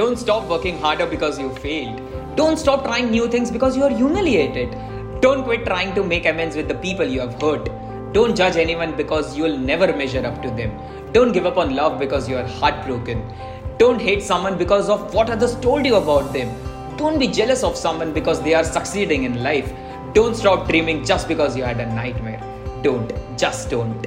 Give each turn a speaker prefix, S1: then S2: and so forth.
S1: Don't stop working harder because you failed. Don't stop trying new things because you are humiliated. Don't quit trying to make amends with the people you have hurt. Don't judge anyone because you'll never measure up to them. Don't give up on love because you are heartbroken. Don't hate someone because of what others told you about them. Don't be jealous of someone because they are succeeding in life. Don't stop dreaming just because you had a nightmare. Don't. Just don't.